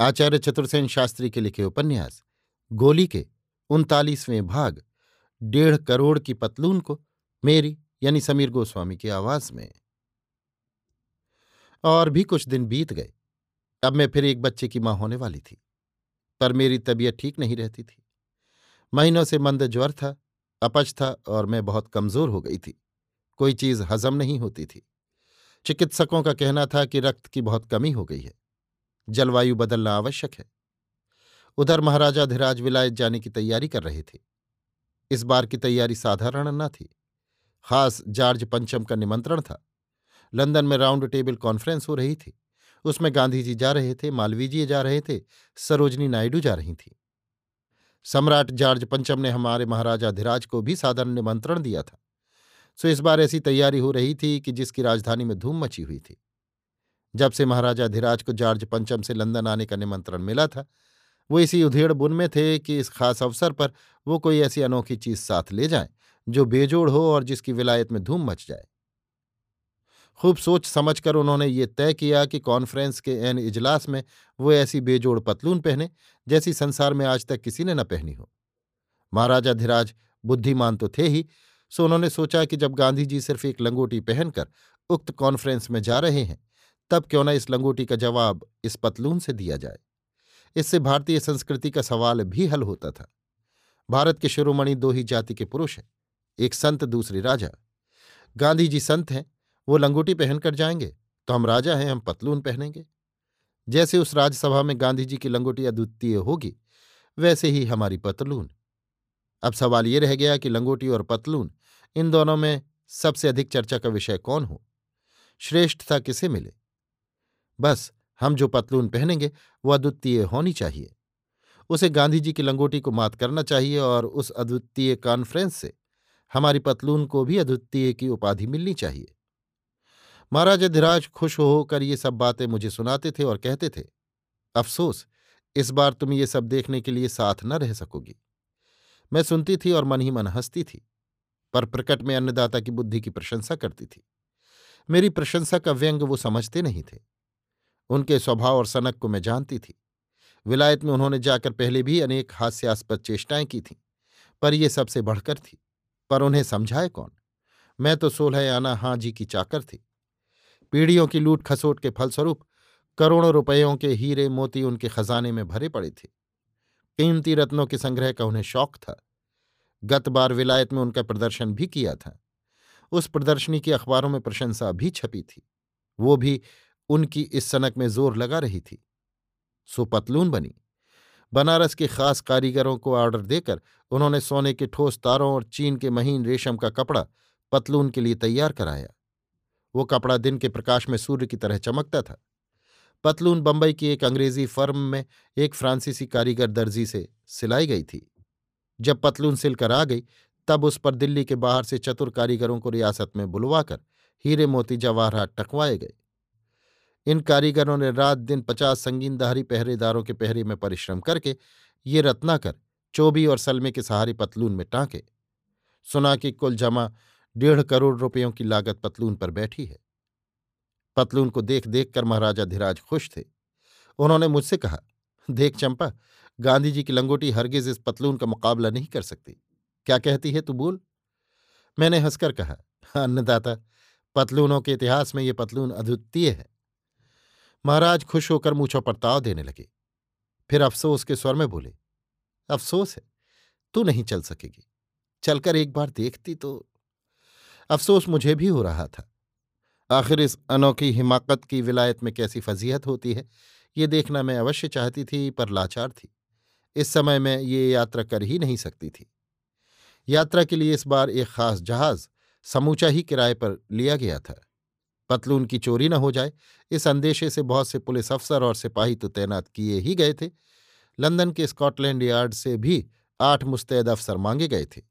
आचार्य चतुर्सेन शास्त्री के लिखे उपन्यास, गोली के उनतालीसवें भाग, डेढ़ करोड़ की पतलून को मेरी यानी समीर गोस्वामी की आवाज़ में। और भी कुछ दिन बीत गए। अब मैं फिर एक बच्चे की माँ होने वाली थी, पर मेरी तबीयत ठीक नहीं रहती थी। महीनों से मंद ज्वर था, अपच था और मैं बहुत कमज़ोर हो गई थी। कोई चीज़ हजम नहीं होती थी। चिकित्सकों का कहना था कि रक्त की बहुत कमी हो गई है। जलवायु बदलना आवश्यक है। उधर महाराजा धीराज विलायत जाने की तैयारी कर रहे थे। इस बार की तैयारी साधारण न थी। खास जॉर्ज पंचम का निमंत्रण था। लंदन में राउंड टेबल कॉन्फ्रेंस हो रही थी। उसमें गांधी जी जा रहे थे मालवीय जी जा रहे थे, सरोजनी नायडू जा रही थी। सम्राट जॉर्ज पंचम ने हमारे महाराजा धीराज को भी साधारण निमंत्रण दिया था। सो इस बार ऐसी तैयारी हो रही थी कि जिसकी राजधानी में धूम मची हुई थी। जब से महाराजा धीराज को जॉर्ज पंचम से लंदन आने का निमंत्रण मिला था, वो इसी उधेड़ बुन में थे कि इस खास अवसर पर वो कोई ऐसी अनोखी चीज़ साथ ले जाएँ, जो बेजोड़ हो और जिसकी विलायत में धूम मच जाए। खूब सोच समझकर उन्होंने ये तय किया कि कॉन्फ्रेंस के एन इजलास में वो ऐसी बेजोड़ पतलून पहने, जैसी संसार में आज तक किसी ने न पहनी हो। महाराजा धीराज बुद्धिमान तो थे ही, सो उन्होंने सोचा कि जब गांधी जी सिर्फ़ एक लंगोटी पहनकर उक्त कॉन्फ्रेंस में जा रहे हैं तब क्यों न इस लंगोटी का जवाब इस पतलून से दिया जाए। इससे भारतीय संस्कृति का सवाल भी हल होता था। भारत के शिरोमणि दो ही जाति के पुरुष हैं, एक संत, दूसरे राजा। गांधी जी संत हैं, वो लंगोटी पहनकर जाएँगे तो हम राजा हैं, हम पतलून पहनेंगे। जैसे उस राजसभा में गांधी जी की लंगोटी अद्वितीय होगी, वैसे ही हमारी पतलून। अब सवाल ये रह गया कि लंगोटी और पतलून, इन दोनों में सबसे अधिक चर्चा का विषय कौन हो? श्रेष्ठता किसे मिले? बस, हम जो पतलून पहनेंगे, वो अद्वितीय होनी चाहिए। उसे गांधी जी की लंगोटी को मात करना चाहिए और उस अद्वितीय कॉन्फ्रेंस से हमारी पतलून को भी अद्वितीय की उपाधि मिलनी चाहिए। महाराज अधिराज खुश होकर ये सब बातें मुझे सुनाते थे और कहते थे, अफसोस, इस बार तुम ये सब देखने के लिए साथ न रह सकोगी। मैं सुनती थी और मन ही मन हंसती थी, पर प्रकट में अन्नदाता की बुद्धि की प्रशंसा करती थी। मेरी प्रशंसा का व्यंग वो समझते नहीं थे। उनके स्वभाव और सनक को मैं जानती थी। विलायत में उन्होंने जाकर पहले भी अनेक हास्यास्पद चेष्टाएँ की थीं, पर ये सबसे बढ़कर थी। पर उन्हें समझाए कौन? मैं तो सोलह आना हाँ जी की चाकर थी। पीढ़ियों की लूट खसोट के फलस्वरूप करोड़ों रुपयों के हीरे मोती उनके खजाने में भरे पड़े थे। कीमती रत्नों के संग्रह का उन्हें शौक था। गत बार विलायत में उनका प्रदर्शन भी किया था। उस प्रदर्शनी की अखबारों में प्रशंसा भी छपी थी। वो भी उनकी इस सनक में ज़ोर लगा रही थी। सो पतलून बनी। बनारस के खास कारीगरों को ऑर्डर देकर उन्होंने सोने के ठोस तारों और चीन के महीन रेशम का कपड़ा पतलून के लिए तैयार कराया। वो कपड़ा दिन के प्रकाश में सूर्य की तरह चमकता था। पतलून बंबई की एक अंग्रेज़ी फर्म में एक फ्रांसीसी कारीगर दर्जी से सिलाई गई थी। जब पतलून सिलकर आ गई, तब उस पर दिल्ली के बाहर से चतुर कारीगरों को रियासत में बुलवाकर हीरे मोती जवाहरात टकवाए गए। इन कारीगरों ने रात दिन पचास संगीनदारी पहरेदारों के पहरे में परिश्रम करके ये रत्नाकर चोबी और सलमे के सहारे पतलून में टांके। सुना कि कुल जमा डेढ़ करोड़ रुपयों की लागत पतलून पर बैठी है। पतलून को देख देख कर महाराजा धीराज खुश थे। उन्होंने मुझसे कहा, देख चंपा गांधी जी की लंगोटी हरगिज इस पतलून का मुकाबला नहीं कर सकती। क्या कहती है तू बोल? मैंने हंसकर कहा अन्नदाता, पतलूनों के इतिहास में ये पतलून अद्वितीय है। महाराज खुश होकर मूछों पर ताव देने लगे। फिर अफसोस के स्वर में बोले, अफसोस है, तू नहीं चल सकेगी। चलकर एक बार देखती तो अफसोस मुझे भी हो रहा था। आखिर इस अनोखी हिमाकत की विलायत में कैसी फजीहत होती है, ये देखना मैं अवश्य चाहती थी, पर लाचार थी। इस समय मैं ये यात्रा कर ही नहीं सकती थी। यात्रा के लिए इस बार एक खास जहाज़ समूचा ही किराए पर लिया गया था। पतलून की चोरी न हो जाए। इस अंदेशे से बहुत से पुलिस अफसर और सिपाही तो तैनात किए ही गए थे। लंदन के स्कॉटलैंड यार्ड से भी आठ मुस्तैद अफसर मांगे गए थे।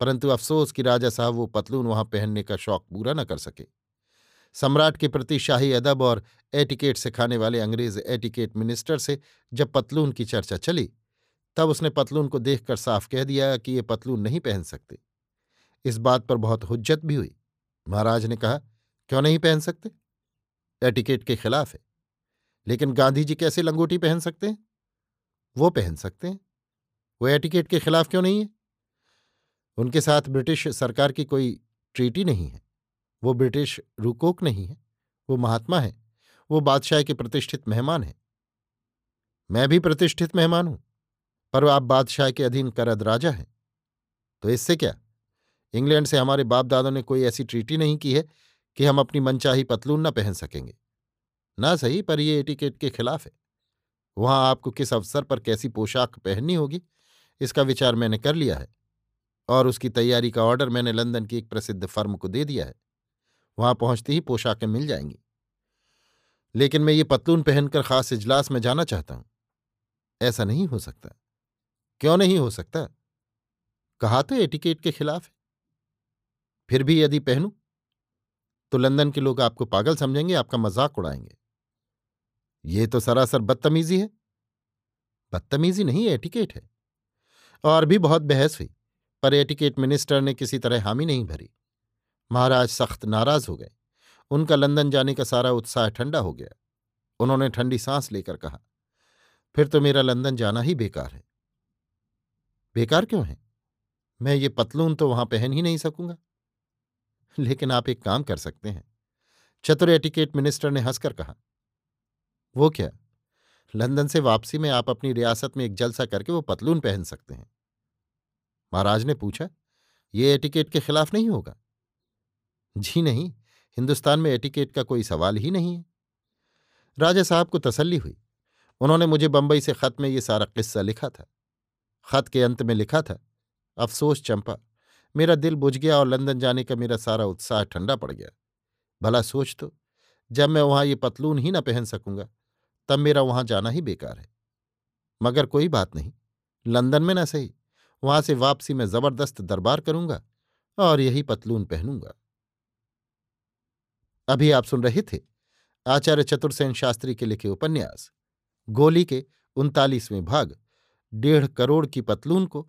परंतु अफसोस कि राजा साहब वो पतलून वहाँ पहनने का शौक पूरा न कर सके। सम्राट के प्रति शाही अदब और एटिकेट सिखाने वाले अंग्रेज़ एटिकेट मिनिस्टर से जब पतलून की चर्चा चली, तब उसने पतलून को देखकर साफ़ कह दिया कि ये पतलून नहीं पहन सकते। इस बात पर बहुत हुज्जत भी हुई। महाराज ने कहा क्यों नहीं पहन सकते? एटिकेट के खिलाफ है। लेकिन गांधी जी कैसे लंगोटी पहन सकते हैं? वो पहन सकते हैं। वो एटिकेट के खिलाफ क्यों नहीं है? उनके साथ ब्रिटिश सरकार की कोई ट्रीटी नहीं है। वो ब्रिटिश रुकोक नहीं है। वो महात्मा है। वो बादशाह के प्रतिष्ठित मेहमान है। मैं भी प्रतिष्ठित मेहमान हूँ, पर आप बादशाह के अधीन करद राजा हैं। तो इससे क्या? इंग्लैंड से हमारे बाप दादों ने कोई ऐसी ट्रीटी नहीं की है कि हम अपनी मनचाही पतलून न पहन सकेंगे। ना सही, पर यह एटिकेट के खिलाफ है। वहाँ आपको किस अवसर पर कैसी पोशाक पहननी होगी, इसका विचार मैंने कर लिया है। और उसकी तैयारी का ऑर्डर मैंने लंदन की एक प्रसिद्ध फर्म को दे दिया है। वहाँ पहुँचते ही पोशाकें मिल जाएँगी। लेकिन मैं ये पतलून पहनकर खास इजलास में जाना चाहता हूँ। ऐसा नहीं हो सकता। क्यों नहीं हो सकता? कहा तो एटिकेट के खिलाफ है। फिर भी यदि पहनूं? तो लंदन के लोग आपको पागल समझेंगे, आपका मज़ाक उड़ाएँगे। ये तो सरासर बदतमीजी है। बदतमीजी नहीं, एटिकेट है। और भी बहुत बहस हुई, पर एटिकेट मिनिस्टर ने किसी तरह हामी नहीं भरी। महाराज सख्त नाराज़ हो गए। उनका लंदन जाने का सारा उत्साह ठंडा हो गया। उन्होंने ठंडी सांस लेकर कहा, फिर तो मेरा लंदन जाना ही बेकार है। बेकार क्यों है? मैं ये पतलून तो वहाँ पहन ही नहीं सकूँगा। लेकिन आप एक काम कर सकते हैं। चतुर एटिकेट मिनिस्टर ने हंसकर कहा, वो क्या? लंदन से वापसी में आप अपनी रियासत में एक जलसा करके वो पतलून पहन सकते हैं। महाराज ने पूछा, ये एटिकेट के खिलाफ नहीं होगा? जी नहीं, हिंदुस्तान में एटिकेट का कोई सवाल ही नहीं है। राजा साहब को तसल्ली हुई। उन्होंने मुझे बंबई से खत में ये सारा किस्सा लिखा था। खत के अंत में लिखा था, अफसोस चंपा मेरा दिल बुझ गया और लंदन जाने का मेरा सारा उत्साह ठंडा पड़ गया। भला सोच तो जब मैं वहाँ ये पतलून ही ना पहन सकूँगा, तब मेरा वहाँ जाना ही बेकार है। मगर कोई बात नहीं, लंदन में ना सही, वहाँ से वापसी में ज़बरदस्त दरबार करूँगा और यही पतलून पहनूँगा। अभी आप सुन रहे थे आचार्य चतुर्सेन शास्त्री के लिखे उपन्यास, गोली के उनतालीसवें भाग, डेढ़ करोड़ की पतलून को